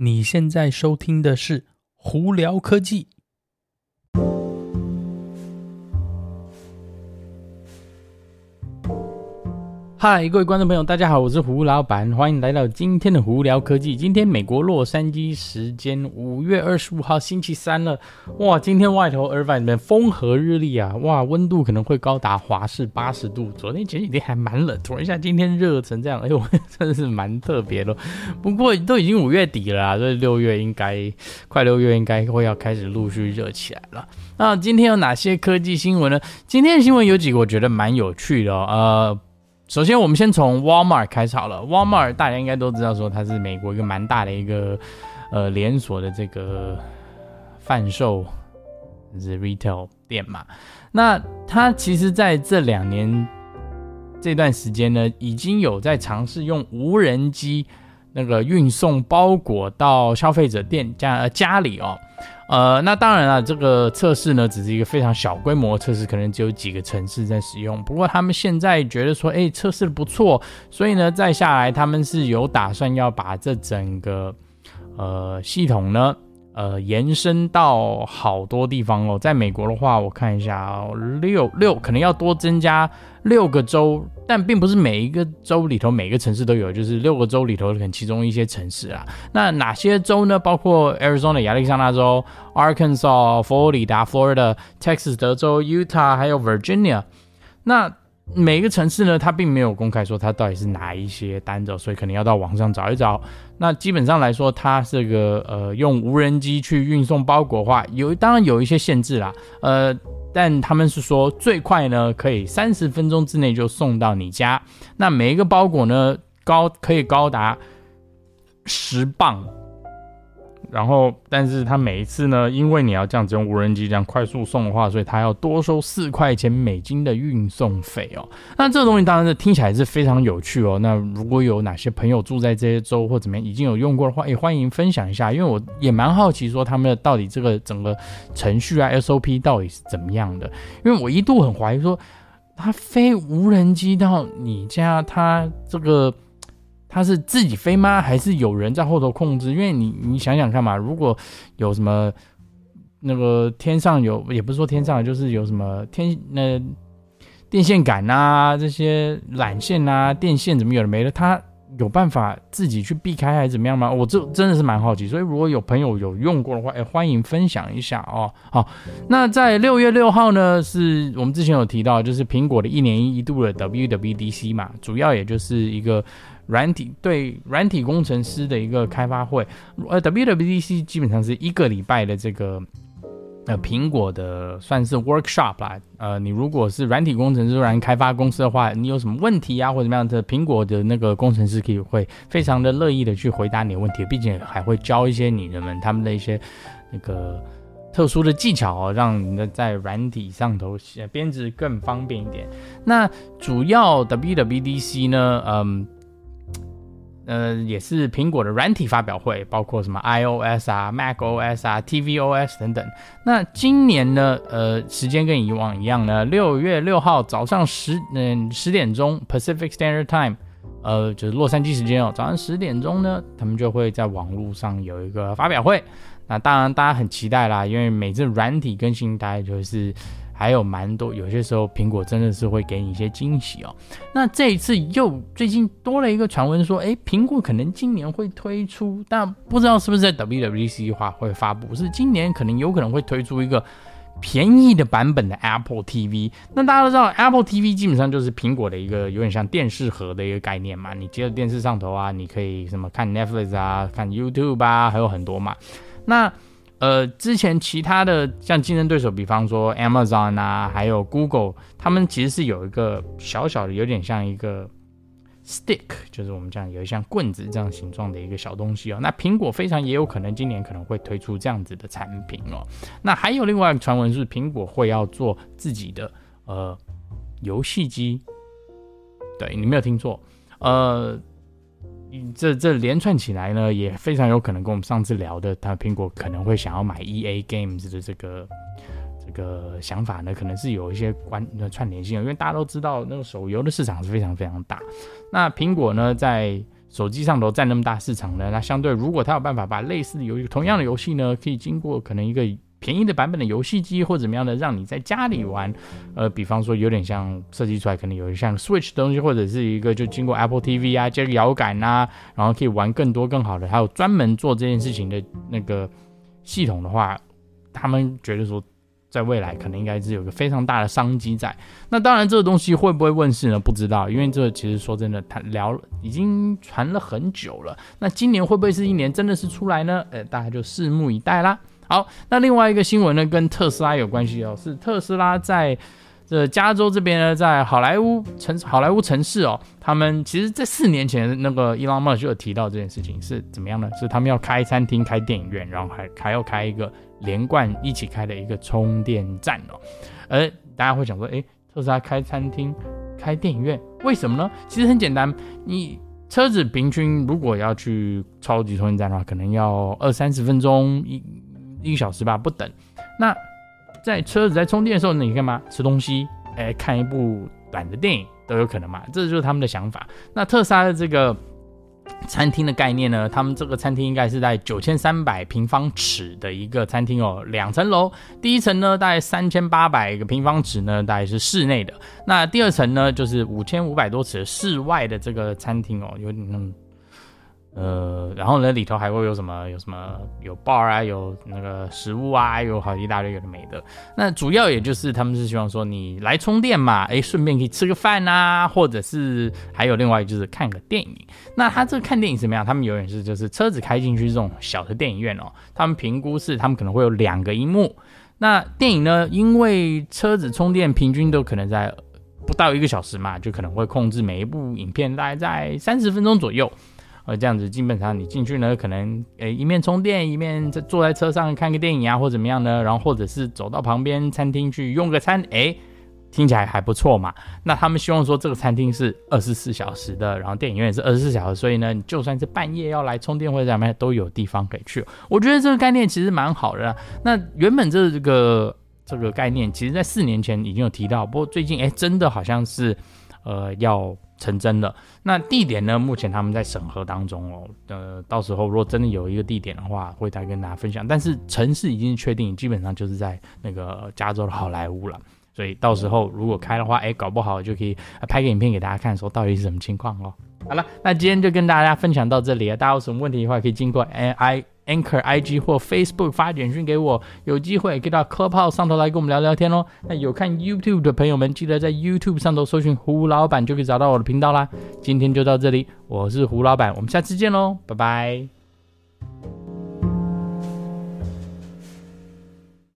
你现在收听的是《胡聊科技》。嗨，各位观众朋友，大家好，我是胡老板，欢迎来到今天的胡聊科技。今天美国洛杉矶时间五月二十五号星期三了，哇，今天外头耳返里面风和日丽啊，哇，温度可能会高达华氏八十度。昨天前几天还蛮冷，突然一下今天热成这样，哎呦，真的是蛮特别的。不过都已经五月底了啊，所以六月应该快六月应该会要开始陆续热起来了。那今天有哪些科技新闻呢？今天的新闻有几个我觉得蛮有趣的哦，呃。首先，我们先从 Walmart 开始好了。Walmart 大家应该都知道，说它是美国一个蛮大的一个呃连锁的这个贩售就是 retail 店嘛。那它其实在这两年这段时间呢，已经有在尝试用无人机那个运送包裹到消费者店家呃家里哦。呃，那当然了，这个测试呢，只是一个非常小规模测试，可能只有几个城市在使用。不过他们现在觉得说，哎，测试的不错，所以呢，再下来他们是有打算要把这整个呃系统呢，呃延伸到好多地方哦。在美国的话，我看一下哦，六六可能要多增加六个州。但并不是每一个州里头，每个城市都有，就是六个州里头可能其中一些城市啊。那哪些州呢？包括 Arizona 亚利桑那州、Arkansas 佛罗里达 Florida、Texas 德州、Utah 还有 Virginia。那每一个城市呢，它并没有公开说它到底是哪一些单子，所以可能要到网上找一找。那基本上来说，它这个呃用无人机去运送包裹的话，有当然有一些限制啦，呃。但他们是说最快呢，可以三十分钟之内就送到你家。那每一个包裹呢，高可以高达十磅。然后，但是他每一次呢，因为你要这样子用无人机这样快速送的话，所以他要多收四块钱美金的运送费哦。那这个东西当然是听起来是非常有趣哦。那如果有哪些朋友住在这些州或怎么样已经有用过的话，也欢迎分享一下，因为我也蛮好奇说他们的到底这个整个程序啊 SOP 到底是怎么样的。因为我一度很怀疑说，他飞无人机到你家，他这个。它是自己飞吗？还是有人在后头控制？因为你你想想看嘛，如果有什么那个天上有，也不是说天上，就是有什么天那电线杆呐，这些缆线呐，电线怎么有的没的，它有办法自己去避开还是怎么样吗？我这真的是蛮好奇，所以如果有朋友有用过的话，哎，欢迎分享一下哦。好，那在六月六号呢，是我们之前有提到，就是苹果的一年一度的 WWDC 嘛，主要也就是一个。软体对软体工程师的一个开发会，呃，WWDC 基本上是一个礼拜的这个呃苹果的算是 workshop 啦。呃，你如果是软体工程师、软开发公司的话，你有什么问题啊或者怎么样的，苹果的那个工程师可以会非常的乐意的去回答你的问题，并且还会教一些你人们他们的一些那个特殊的技巧哦，让你的在软体上头写编制更方便一点。那主要 WWDC 呢，嗯。呃，也是苹果的软体发表会，包括什么 iOS 啊、macOS 啊、tvOS 等等。那今年呢，呃，时间跟以往一样呢，六月六号早上十嗯十点钟 Pacific Standard Time，呃，就是洛杉矶时间哦，早上十点钟呢，他们就会在网络上有一个发表会。那当然大家很期待啦，因为每次软体更新，大概就是。还有蛮多，有些时候苹果真的是会给你一些惊喜哦。那这一次又最近多了一个传闻说，诶，苹果可能今年会推出，但不知道是不是在 WWDC 话会发布，是今年可能有可能会推出一个便宜的版本的 Apple TV。那大家都知道，Apple TV 基本上就是苹果的一个有点像电视盒的一个概念嘛，你接到电视上头啊，你可以什么看 Netflix 啊，看 YouTube 啊，还有很多嘛。那呃，之前其他的像竞争对手，比方说 Amazon 啊，还有 Google，他们其实是有一个小小的，有点像一个 stick，就是我们讲有一像棍子这样形状的一个小东西哦。那苹果非常也有可能今年可能会推出这样子的产品哦。那还有另外一个传闻是，苹果会要做自己的呃游戏机。对，你没有听错，呃。这这连串起来呢，也非常有可能跟我们上次聊的，他苹果可能会想要买 EA Games 的这个这个想法呢，可能是有一些关串联性，因为大家都知道那个手游的市场是非常非常大。那苹果呢，在手机上头占那么大市场呢，那相对如果他有办法把类似的游戏、同样的游戏呢，可以经过可能一个便宜的版本的游戏机或怎么样的，让你在家里玩，呃，比方说有点像设计出来，可能有点像 Switch 的东西，或者是一个就经过 Apple TV 啊，接个摇杆啊，然后可以玩更多更好的，还有专门做这件事情的那个系统的话，他们觉得说。在未来可能应该是有个非常大的商机在。那当然，这个东西会不会问世呢？不知道，因为这个其实说真的，他聊已经传了很久了。那今年会不会是一年真的是出来呢？呃，大家就拭目以待啦。好，那另外一个新闻呢，跟特斯拉有关系哦，是特斯拉在这加州这边呢，在好莱坞城好莱坞城市哦，他们其实，在四年前那个伊朗马就有提到这件事情是怎么样呢？是他们要开餐厅、开电影院，然后还还要开一个。连贯一起开的一个充电站哦，而大家会想说，诶，特斯拉开餐厅、开电影院，为什么呢？其实很简单，你车子平均如果要去超级充电站的话，可能要二三十分钟一一个小时吧，不等。那在车子在充电的时候，你干嘛？吃东西，哎，看一部短的电影都有可能嘛，这就是他们的想法。那特斯拉的这个。餐厅的概念呢？他们这个餐厅应该是在九千三百平方尺的一个餐厅哦，两层楼。第一层呢，大概三千八百个平方尺呢，大概是室内的。那第二层呢，就是五千五百多尺室外的这个餐厅哦，有点那么。呃，然后呢，里头还会有什么？有什么？有 bar 啊，有那个食物啊，有好一大堆有的没的。那主要也就是他们是希望说你来充电嘛，哎，顺便可以吃个饭啊，或者是还有另外就是看个电影。那他这个看电影怎么样？他们永远是就是车子开进去这种小的电影院哦，他们评估是他们可能会有两个萤幕。那电影呢，因为车子充电平均都可能在不到一个小时嘛，就可能会控制每一部影片大概在三十分钟左右。呃，这样子基本上你进去呢，可能诶一面充电，一面在坐在车上看个电影啊，或怎么样呢？然后或者是走到旁边餐厅去用个餐，诶，听起来还不错嘛。那他们希望说这个餐厅是二十四小时的，然后电影院是二十四小时，所以呢，你就算是半夜要来充电或者怎么样，都有地方可以去。我觉得这个概念其实蛮好的。那原本这个这个概念，其实在四年前已经有提到，不过最近诶，真的好像是呃要。成真了，那地点呢？目前他们在审核当中哦。呃，到时候如果真的有一个地点的话，会再跟大家分享。但是城市已经确定，基本上就是在那个加州的好莱坞了。所以到时候如果开的话，哎，搞不好就可以拍个影片给大家看，说到底是什么情况哦。好了，那今天就跟大家分享到这里啊。大家有什么问题的话，可以经过 AI。Anchor IG 或 Facebook 发简讯给我，有机会可以到科泡上头来跟我们聊聊天哦。那有看 YouTube 的朋友们，记得在 YouTube 上头搜寻胡老板，就可以找到我的频道啦。今天就到这里，我是胡老板，我们下次见喽，拜拜。